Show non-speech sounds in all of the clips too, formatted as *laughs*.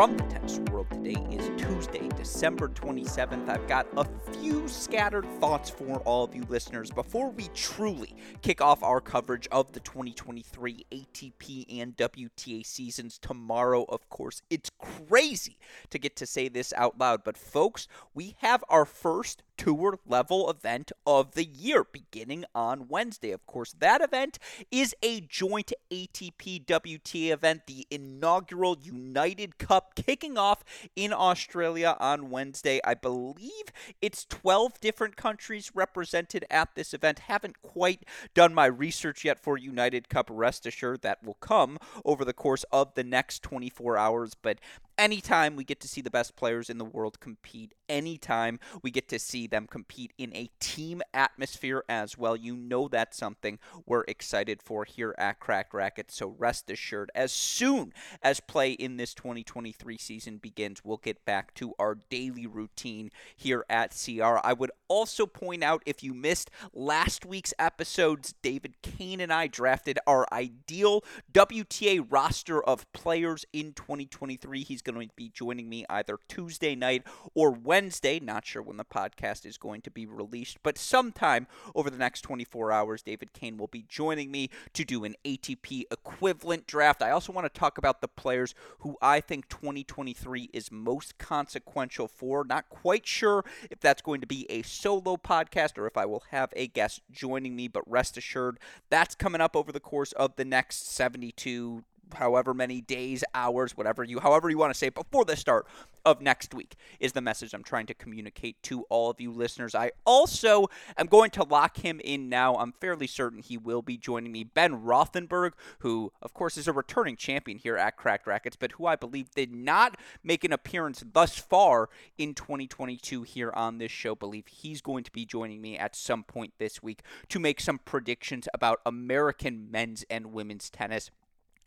from the tennis world. Today is Tuesday, December 27th. I've got a few scattered thoughts for all of you listeners before we truly kick off our coverage of the 2023 ATP and WTA seasons tomorrow. Of course, it's crazy to get to say this out loud, but folks, we have our first tour level event of the year beginning on Wednesday. Of course, that event is a joint ATP WTA event, the inaugural United Cup kicking off in Australia on Wednesday. I believe it's 12 different countries represented at this event. Haven't quite done my research yet for United Cup. Rest assured that will come over the course of the next 24 hours, but anytime we get to see the best players in the world compete, anytime we get to see them compete in a team atmosphere as well, you know that's something we're excited for here at Cracked Racquets. So rest assured, as soon as play in this 2023 season begins, we'll get back to our daily routine here at CR. I would also point out if you missed last week's episodes, David Kane and I drafted our ideal WTA roster of players in 2023. He's going to be joining me either Tuesday night or Wednesday. Not sure when the podcast is going to be released, but sometime over the next 24 hours, David Kane will be joining me to do an ATP equivalent draft. I also want to talk about the players who I think 2023 is most consequential for. Not quite sure if that's going to be a solo podcast or if I will have a guest joining me, but rest assured that's coming up over the course of the next 72 however many days, hours, whatever you, however you want to say, before the start of next week is the message I'm trying to communicate to all of you listeners. I also am going to lock him in now. I'm fairly certain he will be joining me. Ben Rothenberg, who, of course, is a returning champion here at Cracked Racquets, but who I believe did not make an appearance thus far in 2022 here on this show. believe he's going to be joining me at some point this week to make some predictions about American men's and women's tennis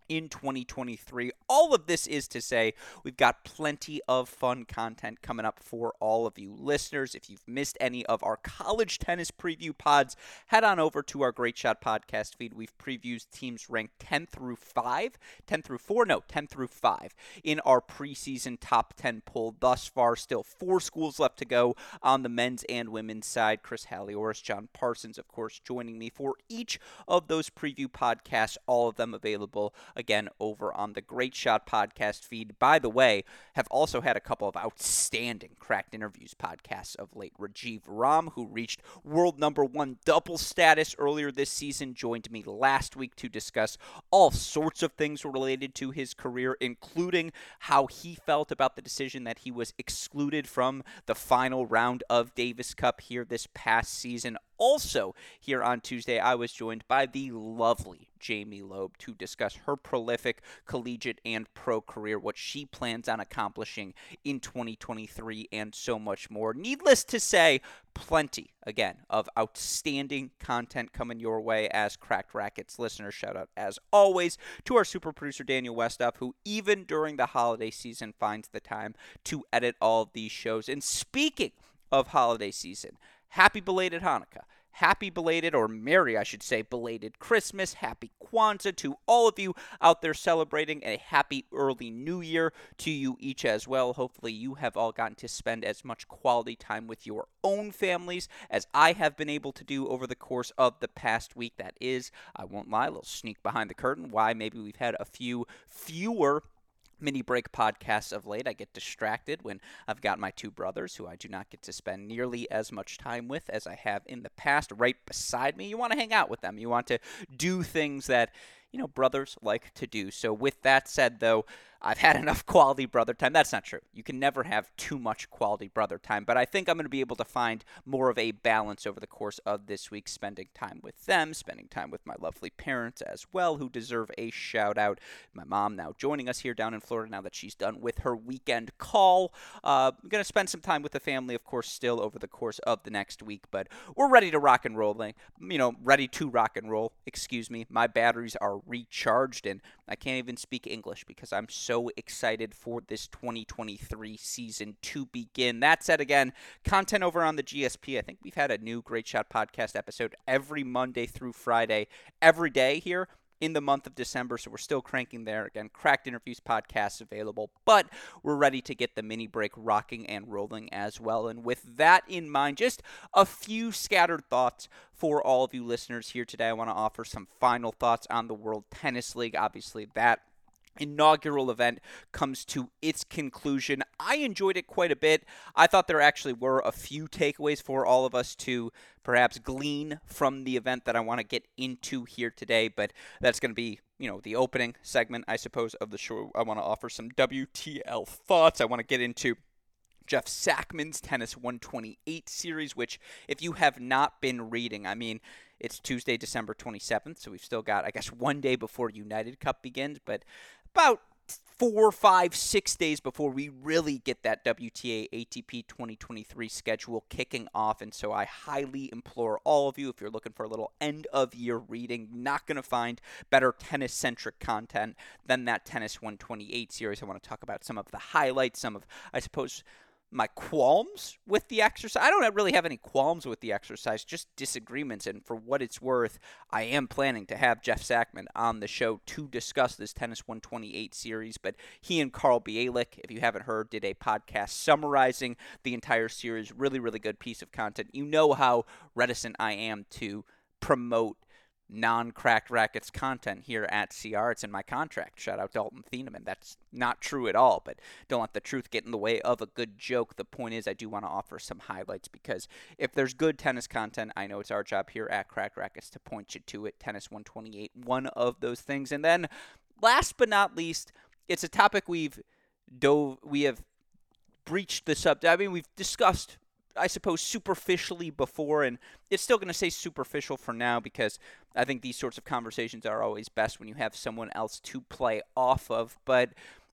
in 2023. All of this is to say, we've got plenty of fun content coming up for all of you listeners. If you've missed any of our college tennis preview pods, head on over to our Great Shot podcast feed. We've previewed teams ranked 10 through 5, 10 through 4, no, 10 through 5 in our preseason top 10 poll thus far. Still four schools left to go on the men's and women's side. Chris Halioris, John Parsons, of course, joining me for each of those preview podcasts, all of them available again over on the Great Shot podcast feed. By the way, have also had a couple of outstanding cracked interviews podcasts of late. Rajeev Ram, who reached world number one double status earlier this season, joined me last week to discuss all sorts of things related to his career, including how he felt about the decision that he was excluded from the final round of Davis Cup here this past season. Also, here on Tuesday, I was joined by the lovely Jamie Loeb to discuss her prolific collegiate and pro career, what she plans on accomplishing in 2023, and so much more. Needless to say, plenty, again, of outstanding content coming your way as Cracked Racquets listeners. Shout out, as always, to our super producer, Daniel Westoff, who even during the holiday season finds the time to edit all of these shows. And speaking of holiday season, happy belated Hanukkah happy belated, or merry, I should say, belated Christmas, happy Kwanzaa to all of you out there celebrating, a happy early new year to you each as well. Hopefully, you have all gotten to spend as much quality time with your own families as I have been able to do over the course of the past week. That is, I won't lie, a little sneak behind the curtain, why maybe we've had a few fewer mini break podcasts of late. I get distracted when I've got my two brothers who I do not get to spend nearly as much time with as I have in the past right beside me. You want to hang out with them. You want to do things that, you know, brothers like to do. So with that said though, I've had enough *laughs* quality brother time. That's not true. You can never have too much quality brother time, but I think I'm going to be able to find more of a balance over the course of this week, spending time with them, spending time with my lovely parents as well, who deserve a shout out. My mom now joining us here down in Florida now that she's done with her weekend call. Uh, I'm going to spend some time with the family, of course, still over the course of the next week, but we're ready to rock and roll. You know, ready to rock and roll. Excuse me. My batteries are recharged, and I can't even speak English because I'm so so excited for this 2023 season to begin. That said, again, content over on the GSP. I think we've had a new Great Shot podcast episode every Monday through Friday, every day here in the month of December, so we're still cranking there. Again, Cracked Interviews podcast available, but we're ready to get the mini break rocking and rolling as well. And with that in mind, just a few scattered thoughts for all of you listeners here today. I want to offer some final thoughts on the World Tennis League. Obviously, that inaugural event comes to its conclusion. I enjoyed it quite a bit. I thought there actually were a few takeaways for all of us to perhaps glean from the event that I want to get into here today, but that's going to be, you know, the opening segment, I suppose, of the show. I want to offer some WTL thoughts. I want to get into Jeff Sackmann's Tennis 128 series, which, if you have not been reading, I mean, it's Tuesday, December 27th, so we've still got, I guess, one day before United Cup begins, but about four, five, six days before we really get that WTA ATP 2023 schedule kicking off. And so I highly implore all of you, if you're looking for a little end of year reading, not going to find better tennis centric content than that Tennis 128 series. I want to talk about some of the highlights, some of, I suppose, my qualms with the exercise. I don't really have any qualms with the exercise, just disagreements. And for what it's worth, I am planning to have Jeff Sackmann on the show to discuss this Tennis 128 series. But he and Carl Bialik, if you haven't heard, did a podcast summarizing the entire series. Really, really good piece of content. You know how reticent I am to promote non cracked rackets content here at CR. It's in my contract. Shout out Dalton Thieneman. That's not true at all, but don't let the truth get in the way of a good joke. The point is, I do want to offer some highlights because if there's good tennis content, I know it's our job here at Cracked Racquets to point you to it. Tennis 128, one of those things. And then last but not least, it's a topic we've dove, we have breached the subject. I mean, we've discussed I suppose, superficially before, and it's still going to say superficial for now because I think these sorts of conversations are always best when you have someone else to play off of. But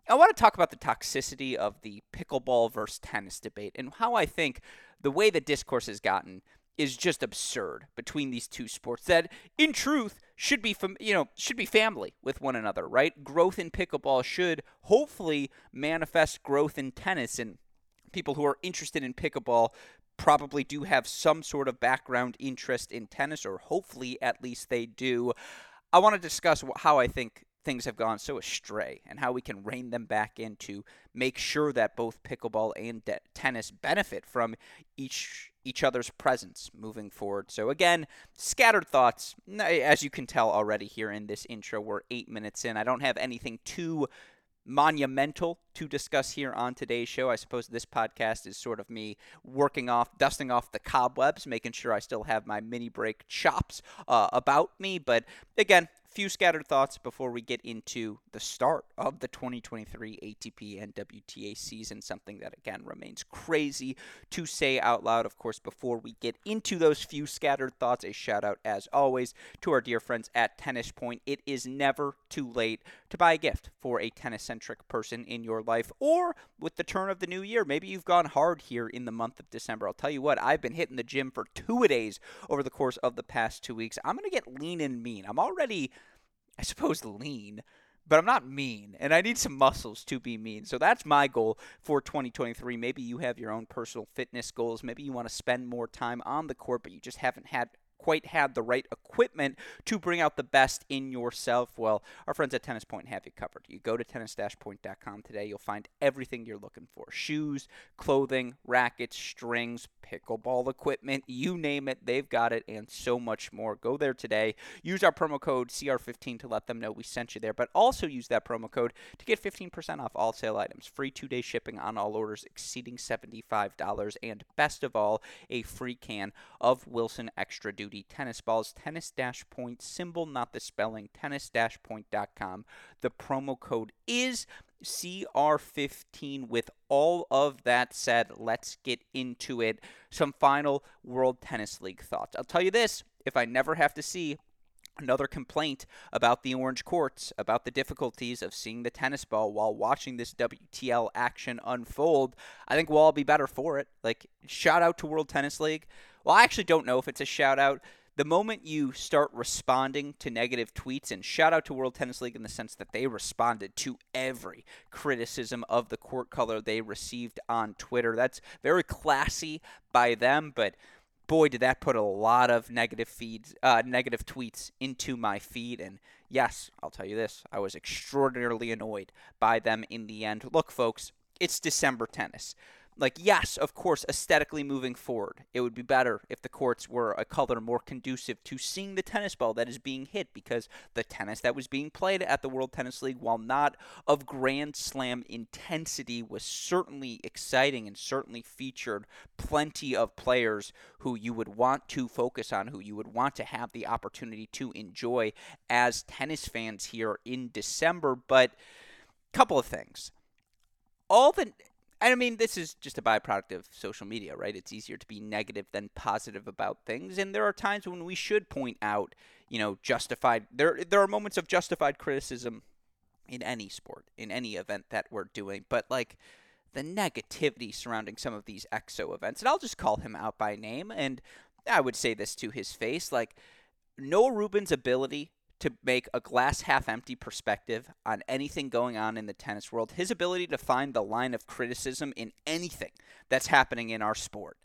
I want to talk about the toxicity of the pickleball versus tennis debate and how I think the way the discourse has gotten is just absurd between these two sports that in truth should be from you know should be family with one another right growth in pickleball should hopefully manifest growth in tennis and people who are interested in pickleball probably do have some sort of background interest in tennis, or hopefully at least they do. I want to discuss how I think things have gone so astray and how we can rein them back in to make sure that both pickleball and de- tennis benefit from each each other's presence moving forward. So again, scattered thoughts as you can tell already here in this intro. We're 8 minutes in. I don't have anything too monumental to discuss here on today's show. I suppose this podcast is sort of me working off, dusting off the cobwebs, making sure I still have my mini break chops uh, about me. But again, few scattered thoughts before we get into the start of the 2023 ATP and WTA season, something that again remains crazy to say out loud. Of course, before we get into those few scattered thoughts, a shout out as always to our dear friends at Tennis Point. It is never too late to buy a gift for a tennis centric person in your life, or with the turn of the new year, maybe you've gone hard here in the month of December. I'll tell you what, I've been hitting the gym for two a days over the course of the past two weeks. I'm going to get lean and mean. I'm already I suppose, lean, but I'm not mean, and I need some muscles to be mean. So that's my goal for 2023. Maybe you have your own personal fitness goals. Maybe you want to spend more time on the court, but you just haven't had quite had the right equipment to bring out the best in yourself, well, our friends at Tennis Point have you covered. You go to tennis-point.com today, you'll find everything you're looking for. Shoes, clothing, rackets, strings, pickleball equipment, you name it, they've got it and so much more. Go there today. Use our promo code CR15 to let them know we sent you there, but also use that promo code to get 15% off all sale items. Free 2-day shipping on all orders exceeding $75 and best of all, a free can of Wilson Extra Duty Duty tennis balls, tennis dash point symbol, not the spelling, tennis dash point.com. The promo code is CR15. With all of that said, let's get into it. Some final World Tennis League thoughts. I'll tell you this if I never have to see another complaint about the orange courts, about the difficulties of seeing the tennis ball while watching this WTL action unfold, I think we'll all be better for it. Like, shout out to World Tennis League. Well, I actually don't know if it's a shout out. The moment you start responding to negative tweets, and shout out to World Tennis League in the sense that they responded to every criticism of the court color they received on Twitter. That's very classy by them, but boy, did that put a lot of negative feeds, uh, negative tweets into my feed. And yes, I'll tell you this, I was extraordinarily annoyed by them in the end. Look, folks, it's December tennis like yes, of course, aesthetically moving forward, it would be better if the courts were a color more conducive to seeing the tennis ball that is being hit because the tennis that was being played at the World Tennis League, while not of Grand Slam intensity, was certainly exciting and certainly featured plenty of players who you would want to focus on, who you would want to have the opportunity to enjoy as tennis fans here in December. But couple of things. All the I mean, this is just a byproduct of social media, right? It's easier to be negative than positive about things, and there are times when we should point out, you know, justified. There, there are moments of justified criticism in any sport, in any event that we're doing, but like the negativity surrounding some of these exo events, and I'll just call him out by name, and I would say this to his face, like Noah Rubin's ability to make a glass half empty perspective on anything going on in the tennis world, his ability to find the line of criticism in anything that's happening in our sport.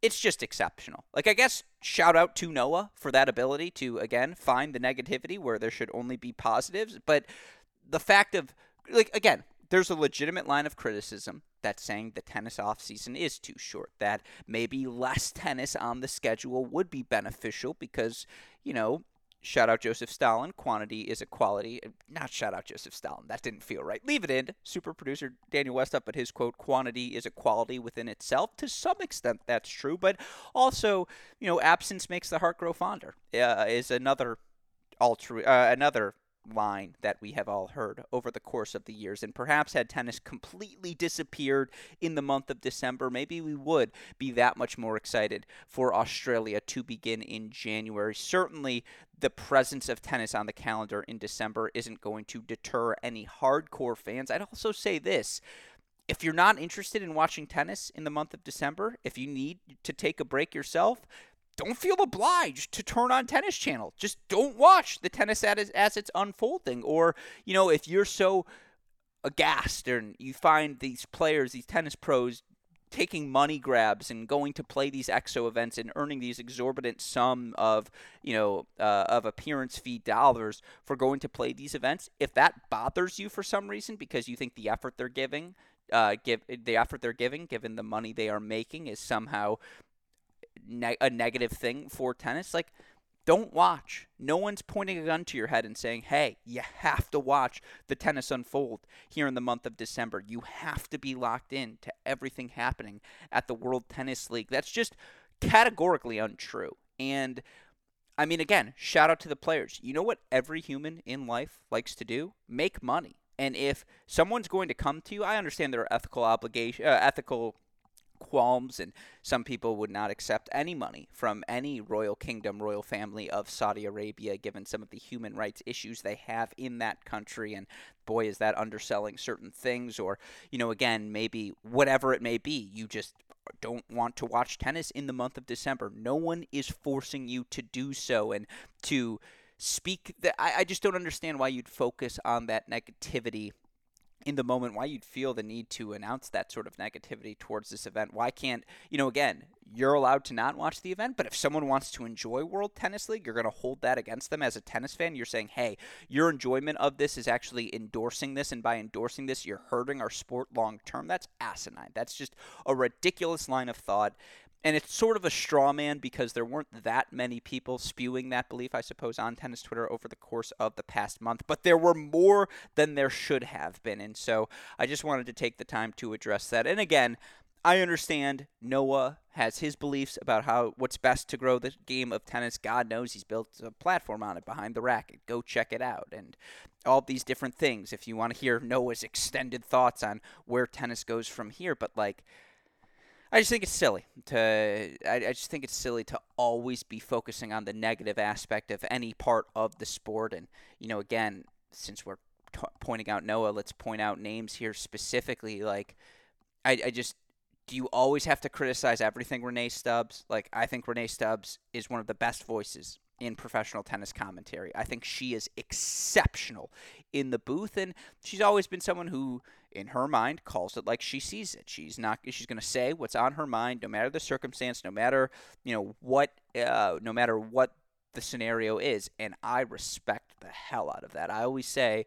It's just exceptional. Like, I guess, shout out to Noah for that ability to, again, find the negativity where there should only be positives. But the fact of, like, again, there's a legitimate line of criticism that's saying the tennis off season is too short. That maybe less tennis on the schedule would be beneficial because, you know, Shout out Joseph Stalin. Quantity is a quality. Not shout out Joseph Stalin. That didn't feel right. Leave it in. Super producer Daniel Westup, but his quote, quantity is a quality within itself. To some extent, that's true. But also, you know, absence makes the heart grow fonder uh, is another altru- uh, another line that we have all heard over the course of the years. And perhaps had tennis completely disappeared in the month of December, maybe we would be that much more excited for Australia to begin in January. Certainly, the presence of tennis on the calendar in December isn't going to deter any hardcore fans. I'd also say this if you're not interested in watching tennis in the month of December, if you need to take a break yourself, don't feel obliged to turn on tennis channel. Just don't watch the tennis as, as it's unfolding. Or you know if you're so aghast and you find these players these tennis pros taking money grabs and going to play these exo events and earning these exorbitant sum of you know uh, of appearance fee dollars for going to play these events if that bothers you for some reason because you think the effort they're giving uh, give the effort they're giving given the money they are making is somehow ne- a negative thing for tennis, like don't watch. No one's pointing a gun to your head and saying, "Hey, you have to watch the tennis unfold here in the month of December. You have to be locked in to everything happening at the World Tennis League." That's just categorically untrue. And I mean, again, shout out to the players. You know what every human in life likes to do? Make money. And if someone's going to come to you, I understand there are ethical obligation, uh, ethical qualms, and some people would not accept any money from any royal kingdom, royal family of Saudi Arabia, given some of the human rights issues they have in that country. And boy, is that underselling certain things, or, you know, again, maybe whatever it may be, you just don't want to watch tennis in the month of December. No one is forcing you to do so and to speak that I, I just don't understand why you'd focus on that negativity in the moment why you'd feel the need to announce that sort of negativity towards this event. Why can't, you know, again, you're allowed to not watch the event, but if someone wants to enjoy World Tennis League, you're going to hold that against them as a tennis fan. You're saying, hey, your enjoyment of this is actually endorsing this, and by endorsing this, you're hurting our sport long term. That's asinine. That's just a ridiculous line of thought and it's sort of a straw man because there weren't that many people spewing that belief, I suppose, on tennis Twitter over the course of the past month, but there were more than there should have been. And so I just wanted to take the time to address that. And again, I understand Noah has his beliefs about how what's best to grow the game of tennis. God knows he's built a platform on it behind the racket. Go check it out. And all these different things if you want to hear Noah's extended thoughts on where tennis goes from here. But like I just think it's silly to. I, I, just think it's silly to always be focusing on the negative aspect of any part of the sport. And you know, again, since we're t- pointing out Noah, let's point out names here specifically. Like, I, I just do you always have to criticize everything Rennae Stubbs? Like, I think Rennae Stubbs is one of the best voices in professional tennis commentary. I think she is exceptional in the booth, and she's always been someone who, in her mind, calls it like she sees it. She's not. She's going to say what's on her mind, no matter the circumstance, no matter you know what, uh, no matter what the scenario is. And I respect the hell out of that. I always say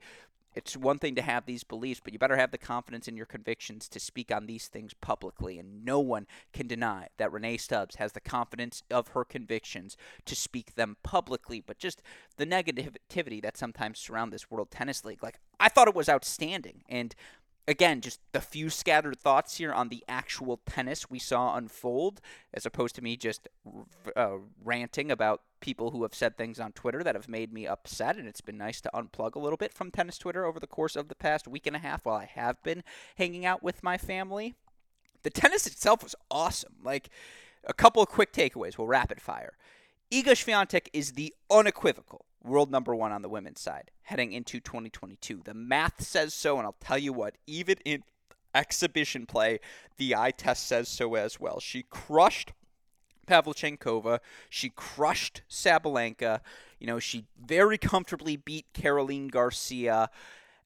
it's one thing to have these beliefs, but you better have the confidence in your convictions to speak on these things publicly. And no one can deny that Rennae Stubbs has the confidence of her convictions to speak them publicly. But just the negativity that sometimes surround this World Tennis League, like I thought it was outstanding. And again, just the few scattered thoughts here on the actual tennis we saw unfold, as opposed to me just uh, ranting about people who have said things on Twitter that have made me upset. And it's been nice to unplug a little bit from tennis Twitter over the course of the past week and a half while I have been hanging out with my family. The tennis itself was awesome. Like, a couple of quick takeaways. We'll rapid fire. Iga Swiatek is the unequivocal world number one on the women's side heading into 2022. The math says so, and I'll tell you what, even in exhibition play, the eye test says so as well. She crushed Pavlyuchenkova. She crushed Sabalenka. You know, she very comfortably beat Caroline Garcia.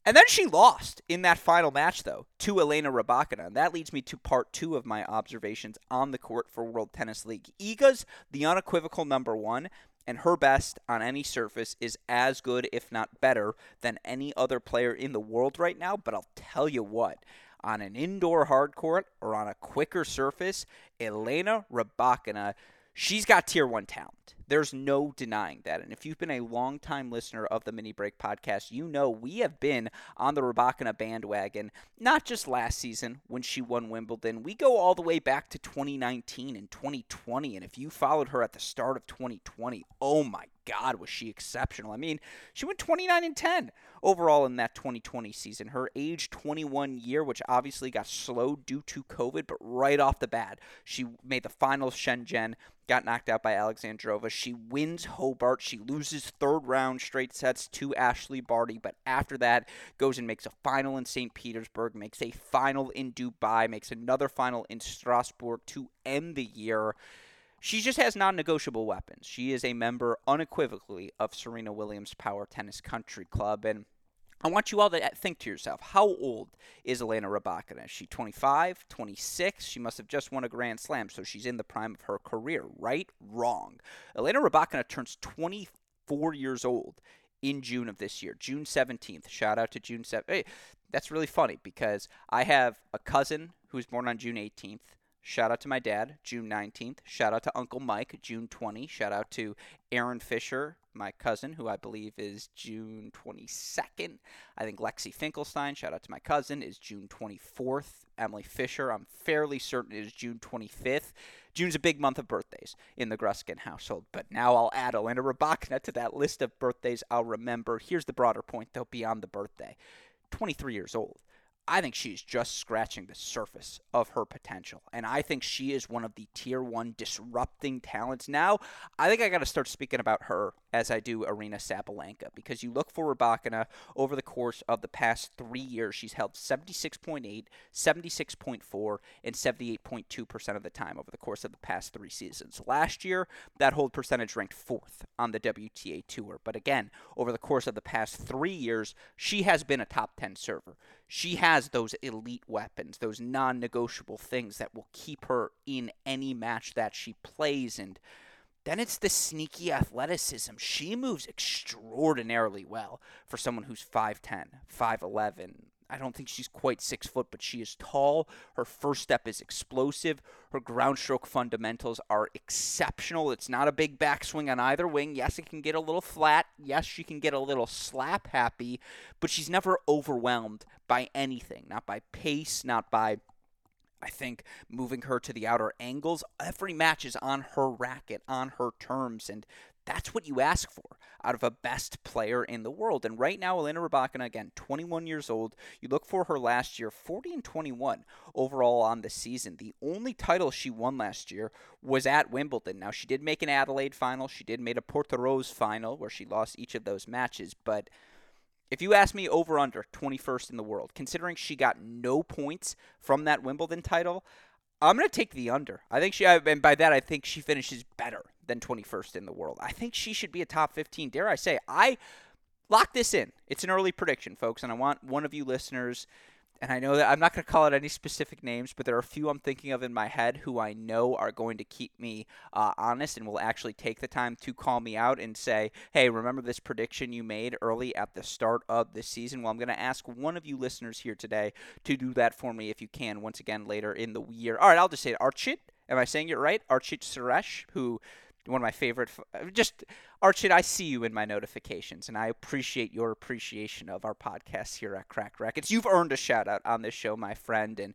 And then she lost in that final match, though, to Elena Rybakina. And that leads me to part two of my observations on the court for World Tennis League. Iga's the unequivocal number one, and her best on any surface is as good, if not better, than any other player in the world right now. But I'll tell you what, on an indoor hard court or on a quicker surface, Elena Rybakina, she's got tier one talent. There's no denying that. And if you've been a long-time listener of the Mini Break podcast, you know we have been on the Rybakina bandwagon, not just last season when she won Wimbledon. We go all the way back to 2019 and 2020. And if you followed her at the start of 2020, oh my God, was she exceptional. I mean, she went 29 and 10 overall in that 2020 season. Her age 21 year, which obviously got slowed due to COVID, but right off the bat, she made the finals Shenzhen, got knocked out by Alexandrova. She wins Hobart. She loses third round straight sets to Ashleigh Barty, but after that goes and makes a final in St. Petersburg, makes a final in Dubai, makes another final in Strasbourg to end the year. She just has non negotiable weapons. She is a member unequivocally of Serena Williams Power Tennis Country Club. And I want you all to uh, think to yourself, how old is Elena Rybakina? Is she 25, 26? She must have just won a Grand Slam, so she's in the prime of her career, right? Wrong. Elena Rybakina turns 24 years old in June of this year, June 17th. Shout out to June 7th. Hey, that's really funny because I have a cousin who's born on June 18th. Shout out to my dad, June 19th. Shout out to Uncle Mike, June 20. Shout out to Aaron Fisher, my cousin, who I believe is June 22nd. I think Lexi Finkelstein, shout out to my cousin, is June 24th. Emily Fisher, I'm fairly certain is June 25th. June's a big month of birthdays in the Gruskin household, but now I'll add Elena Rybakina to that list of birthdays I'll remember. Here's the broader point, though, beyond the birthday 23 years old. I think she's just scratching the surface of her potential. And I think she is one of the tier one disrupting talents. Now, I think I got to start speaking about her as I do Aryna Sabalenka because you look for Rybakina over the course of the past three years, she's held 76.8, 76.4, and 78.2% of the time over the course of the past three seasons. Last year, that hold percentage ranked fourth on the WTA Tour. But again, over the course of the past three years, she has been a top 10 server she has those elite weapons, those non negotiable things that will keep her in any match that she plays. And then it's the sneaky athleticism. She moves extraordinarily well for someone who's 5'10, 5'11, I don't think she's quite six foot, but she is tall. Her first step is explosive. Her ground stroke fundamentals are exceptional. It's not a big backswing on either wing. Yes, it can get a little flat. Yes, she can get a little slap happy, but she's never overwhelmed by anything. Not by pace, not by I think moving her to the outer angles, every match is on her racket, on her terms, and that's what you ask for out of a best player in the world. And right now, Elena Rybakina, again, 21 years old. You look for her last year, 40 and 21 overall on the season. The only title she won last year was at Wimbledon. Now, she did make an Adelaide final. She did make a Portoroz final where she lost each of those matches. But if you ask me over under 21st in the world, considering she got no points from that Wimbledon title, I'm going to take the under. I think she, and by that, I think she finishes better than 21st in the world. I think she should be a top 15. Dare I say, I lock this in. It's an early prediction, folks, and I want one of you listeners and I know that I'm not going to call out any specific names, but there are a few I'm thinking of in my head who I know are going to keep me uh, honest and will actually take the time to call me out and say, hey, remember this prediction you made early at the start of the season? Well, I'm going to ask one of you listeners here today to do that for me if you can, once again later in the year. All right, I'll just say it. Archit, am I saying it right? Archit Suresh, who one of my favorite. Uh, just Archie, I see you in my notifications, and I appreciate your appreciation of our podcast here at Cracked Racquets. You've earned a shout out on this show, my friend. And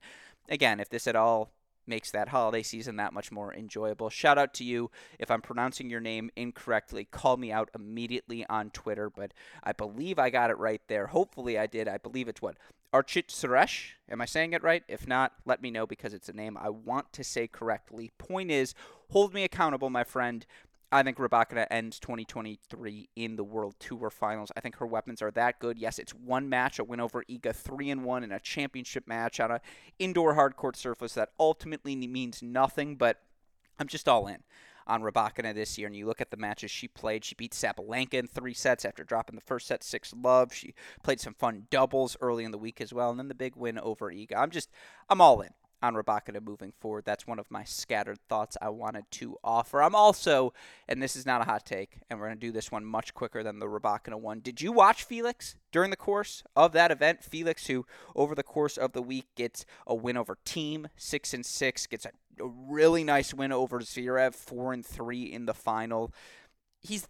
again, if this at all makes that holiday season that much more enjoyable. Shout out to you. If I'm pronouncing your name incorrectly, call me out immediately on Twitter, but I believe I got it right there. Hopefully I did. I believe it's what? Archit Suresh. Am I saying it right? If not, let me know because it's a name I want to say correctly. Point is, hold me accountable, my friend. I think Rybakina ends 2023 in the World Tour Finals. I think her weapons are that good. Yes, it's one match, a win over Iga, three and one in a championship match on an indoor hard court surface that ultimately means nothing. But I'm just all in on Rybakina this year, and you look at the matches she played. She beat Sabalenka in three sets after dropping the first set six love. She played some fun doubles early in the week as well, and then the big win over Iga. I'm just I'm all in on Rybakina moving forward. That's one of my scattered thoughts I wanted to offer. I'm also, and this is not a hot take, and we're going to do this one much quicker than the Rybakina one. Did you watch Felix during the course of that event? Felix, who over the course of the week gets a win over Thiem six and six, gets a, a really nice win over Zverev, four and three in the final. He's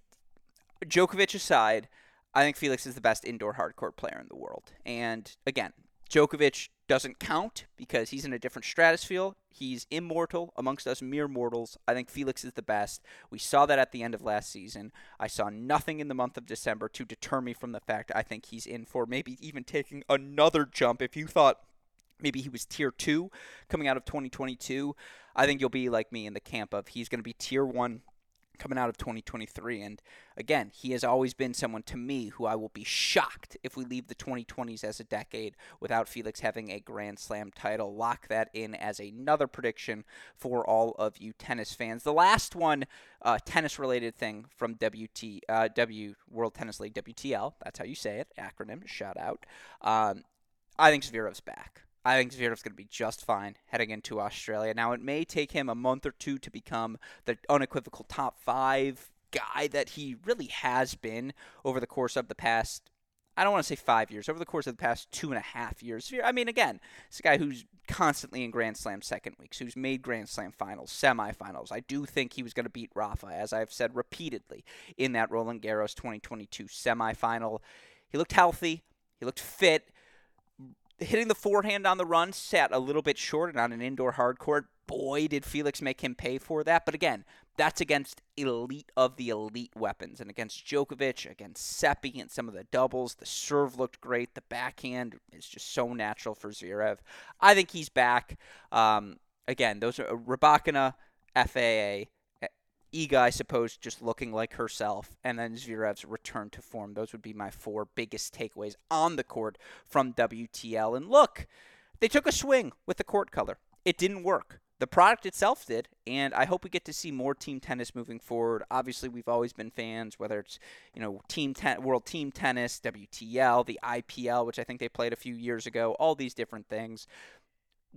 Djokovic aside. I think Felix is the best indoor hardcourt player in the world. And again, Djokovic doesn't count because he's in a different stratosphere. He's immortal amongst us mere mortals. I think Felix is the best. We saw that at the end of last season. I saw nothing in the month of December to deter me from the fact I think he's in for maybe even taking another jump. If you thought maybe he was tier two coming out of 2022, I think you'll be like me in the camp of he's going to be tier one coming out of 2023. And again, he has always been someone to me who I will be shocked if we leave the 2020s as a decade without Felix having a Grand Slam title. Lock that in as another prediction for all of you tennis fans. The last one, uh, tennis related thing from WT, uh, W World Tennis League, WTL, that's how you say it, acronym, shout out. Um, I think Zverev's back. I think Zverev's going to be just fine heading into Australia. Now, it may take him a month or two to become the unequivocal top five guy that he really has been over the course of the past. I don't want to say five years, over the course of the past two and a half years. I mean, again, it's a guy who's constantly in Grand Slam second weeks, who's made Grand Slam finals, semifinals. I do think he was going to beat Rafa, as I've said repeatedly, in that Roland Garros 2022 semifinal. He looked healthy, he looked fit hitting the forehand on the run sat a little bit short and on an indoor hard court. Boy, did Felix make him pay for that. But again, that's against elite of the elite weapons. And against Djokovic, against Seppi, and some of the doubles, the serve looked great. The backhand is just so natural for Zverev. I think he's back. Um, again, those are Rybakina, FAA, Iga, I suppose, just looking like herself, and then Zverev's return to form. Those would be my four biggest takeaways on the court from WTL. And look, they took a swing with the court color. It didn't work. The product itself did, and I hope we get to see more team tennis moving forward. Obviously, we've always been fans, whether it's you know team ten- world team tennis, WTL, the IPL, which I think they played a few years ago, all these different things.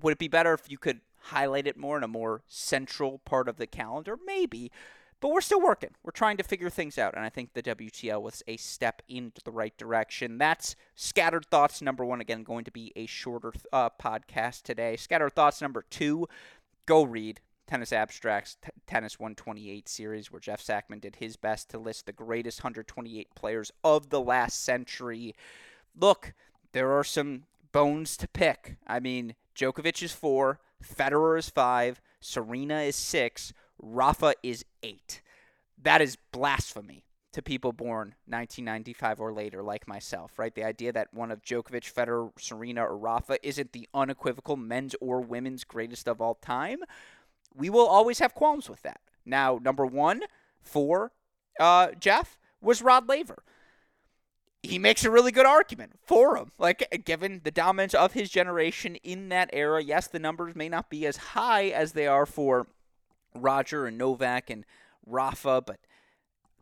Would it be better if you could highlight it more in a more central part of the calendar? Maybe. But we're still working. We're trying to figure things out. And I think the WTL was a step into the right direction. That's Scattered Thoughts number one. Again, going to be a shorter uh, podcast today. Scattered Thoughts number two. Go read Tennis Abstracts T- Tennis 128 series, where Jeff Sackmann did his best to list the greatest 128 players of the last century. Look, there are some bones to pick. I mean, Djokovic is four, Federer is five, Serena is six, Rafa is eight. That is blasphemy to people born 1995 or later, like myself, right? The idea that one of Djokovic, Federer, Serena, or Rafa isn't the unequivocal men's or women's greatest of all time, we will always have qualms with that. Now, number one for uh, Jeff was Rod Laver he makes a really good argument for him. Like, given the dominance of his generation in that era, yes, the numbers may not be as high as they are for Roger and Novak and Rafa, but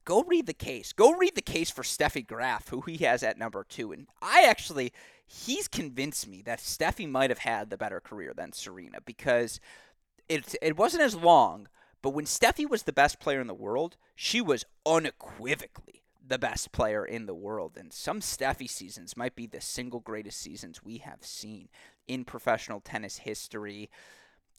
go read the case. Go read the case for Steffi Graf, who he has at number two. And I actually, he's convinced me that Steffi might have had the better career than Serena because it it wasn't as long. But when Steffi was the best player in the world, she was unequivocally the best player in the world. And some Steffi seasons might be the single greatest seasons we have seen in professional tennis history.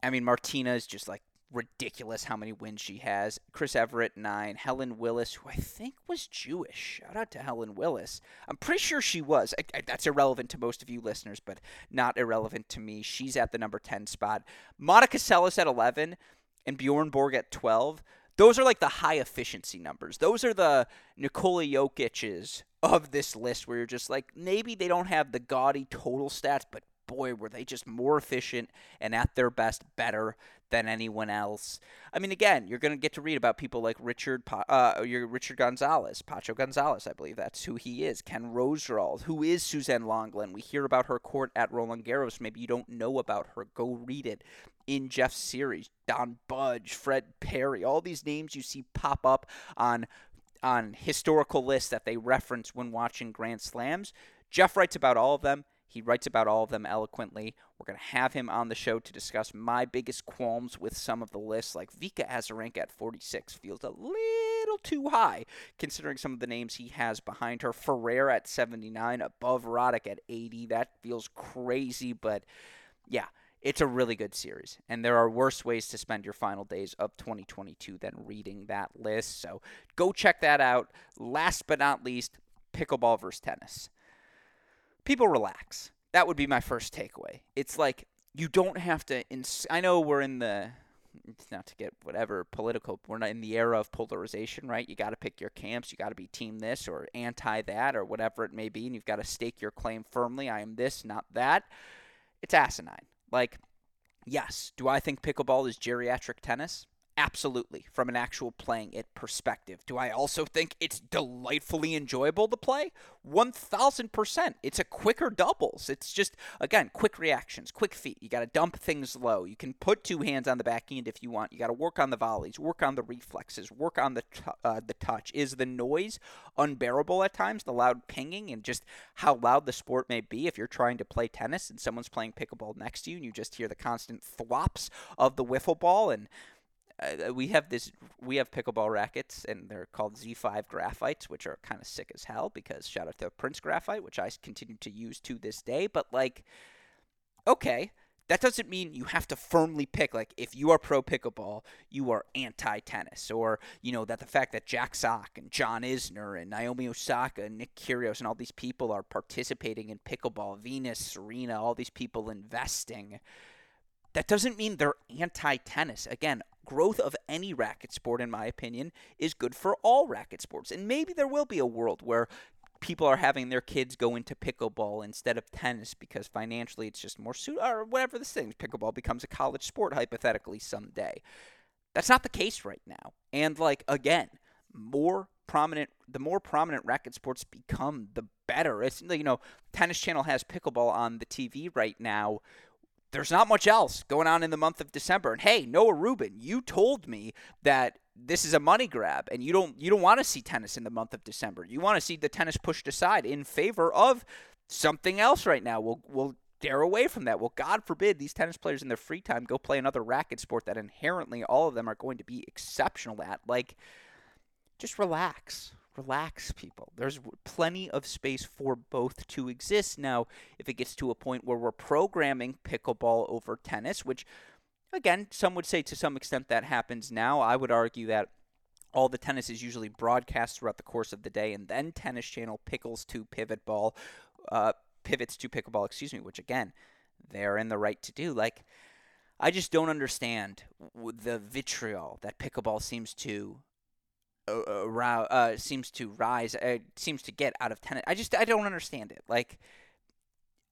I mean, Martina is just like ridiculous how many wins she has. Chris Evert, nine. Helen Willis, who I think was Jewish. Shout out to Helen Willis. I'm pretty sure she was. I, I, that's irrelevant to most of you listeners, but not irrelevant to me. She's at the number 10 spot. Monica Seles at 11 and Bjorn Borg at 12. Those are like the high efficiency numbers. Those are the Nikola Jokic's of this list where you're just like, maybe they don't have the gaudy total stats, but boy, were they just more efficient and at their best better than anyone else. I mean, again, you're going to get to read about people like Richard, uh, your Richard Gonzalez, Pancho Gonzalez, I believe that's who he is. Ken Rosewall, who is Suzanne Lenglen. We hear about her court at Roland Garros. Maybe you don't know about her. Go read it in Jeff's series. Don Budge, Fred Perry, all these names you see pop up on on historical lists that they reference when watching Grand Slams. Jeff writes about all of them. He writes about all of them eloquently. We're going to have him on the show to discuss my biggest qualms with some of the lists, like Vika Azarenka at 46 feels a little too high considering some of the names he has behind her. Ferrer at 79, above Roddick at 80. That feels crazy, but yeah, it's a really good series. And there are worse ways to spend your final days of 2022 than reading that list. So go check that out. Last but not least, pickleball versus tennis people relax. That would be my first takeaway. It's like you don't have to. Ins- I know we're in the it's not to get whatever political. We're not in the era of polarization, right? You got to pick your camps. You got to be team this or anti that or whatever it may be, and you've got to stake your claim firmly. I am this, not that. It's asinine. Like, yes, do I think pickleball is geriatric tennis? Absolutely, from an actual playing it perspective. Do I also think it's delightfully enjoyable to play? 1000%. It's a quicker doubles. It's just, again, quick reactions, quick feet. You got to dump things low. You can put two hands on the back end if you want. You got to work on the volleys, work on the reflexes, work on the, t- uh, the touch. Is the noise unbearable at times? The loud pinging and just how loud the sport may be if you're trying to play tennis and someone's playing pickleball next to you and you just hear the constant thwops of the wiffle ball and uh, we have this we have pickleball rackets and they're called Z5 graphites which are kind of sick as hell because shout out to Prince Graphite which I continue to use to this day but like okay that doesn't mean you have to firmly pick like if you are pro pickleball you are anti tennis or you know that the fact that Jack Sock and John Isner and Naomi Osaka and Nick Kyrgios and all these people are participating in pickleball Venus Serena all these people investing that doesn't mean they're anti tennis. Again, growth of any racket sport, in my opinion, is good for all racket sports. And maybe there will be a world where people are having their kids go into pickleball instead of tennis because financially it's just more suit or whatever this thing. Pickleball becomes a college sport hypothetically someday. That's not the case right now. And like again, more prominent the more prominent racket sports become the better. It's you know, Tennis Channel has pickleball on the TV right now there's not much else going on in the month of December. And hey, Noah Rubin, you told me that this is a money grab and you don't you don't want to see tennis in the month of December. You want to see the tennis pushed aside in favor of something else right now. We'll we'll dare away from that. Well, God forbid these tennis players in their free time go play another racket sport that inherently all of them are going to be exceptional at. Like just relax relax people. There's plenty of space for both to exist. Now, if it gets to a point where we're programming pickleball over tennis, which again, some would say to some extent that happens now, I would argue that all the tennis is usually broadcast throughout the course of the day, and then Tennis Channel pickles to pivot ball, uh, pivots to pickleball, excuse me, which again, they're in the right to do. Like, I just don't understand the vitriol that pickleball seems to uh, uh, seems to rise, uh, seems to get out of tennis. I just I don't understand it. Like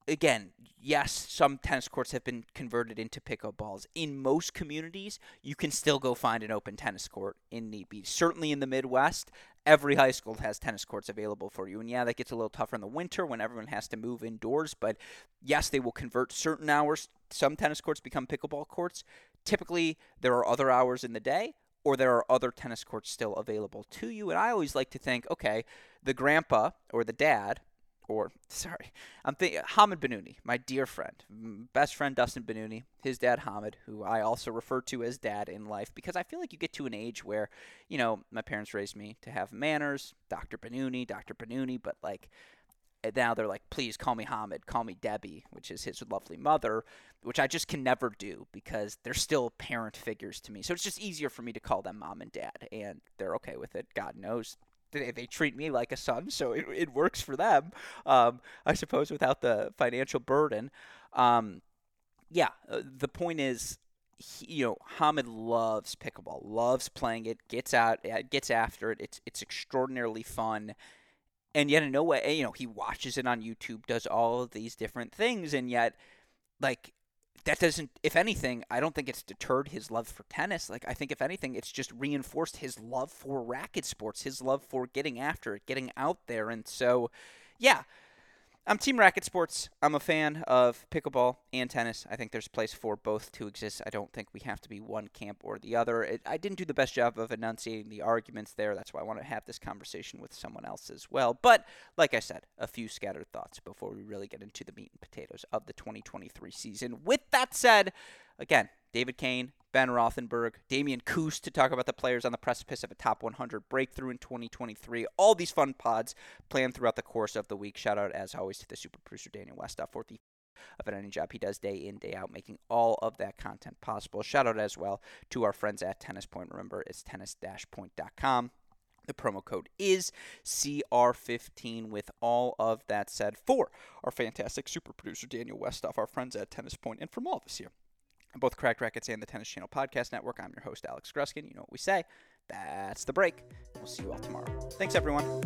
again, yes, some tennis courts have been converted into pickleballs. In most communities, you can still go find an open tennis court in need be. Certainly in the Midwest, every high school has tennis courts available for you. And yeah, that gets a little tougher in the winter when everyone has to move indoors. But yes, they will convert certain hours. Some tennis courts become pickleball courts. Typically, there are other hours in the day or there are other tennis courts still available to you. And I always like to think, okay, the grandpa or the dad, or *laughs* sorry, I'm thinking Hamid Bennouni, my dear friend, best friend Dustin Bennouni, his dad Hamid, who I also refer to as dad in life because I feel like you get to an age where, you know, my parents raised me to have manners, Dr. Bennouni, Dr. Bennouni, but like now they're like, please call me Hamed, call me Debbie, which is his lovely mother, which I just can never do because they're still parent figures to me. So it's just easier for me to call them mom and dad, and they're okay with it. God knows. They, they treat me like a son, so it, it works for them, um, I suppose, without the financial burden. Um, yeah, uh, the point is, he, you know, Hamed loves pickleball, loves playing it, gets out, uh, gets after it. It's it's extraordinarily fun and yet in no way you know he watches it on youtube does all of these different things and yet like that doesn't if anything i don't think it's deterred his love for tennis. Like i think if anything it's just reinforced his love for racket sports his love for getting after it getting out there. And so yeah I'm Team Racket Sports. I'm a fan of pickleball and tennis. I think there's a place for both to exist. I don't think we have to be one camp or the other. It, I didn't do the best job of enunciating the arguments there. That's why I want to have this conversation with someone else as well. But like I said, a few scattered thoughts before we really get into the meat and potatoes of the 2023 season. With that said, again, David Kane, Ben Rothenberg, Damian Koos to talk about the players on the precipice of a top 100 breakthrough in 2023. All these fun pods planned throughout the course of the week. Shout out, as always, to the super producer Daniel Westoff uh, for the of any job he does day in, day out, making all of that content possible. Shout out as well to our friends at Tennis Point. Remember, it's tennis-point.com. The promo code is CR15. With all of that said, for our fantastic super producer Daniel Westoff, uh, our friends at Tennis Point, and from all of us here both Cracked Racquets and the Tennis Channel Podcast Network. I'm your host, Alex Gruskin. You know what we say. That's the break. We'll see you all tomorrow. Thanks, everyone.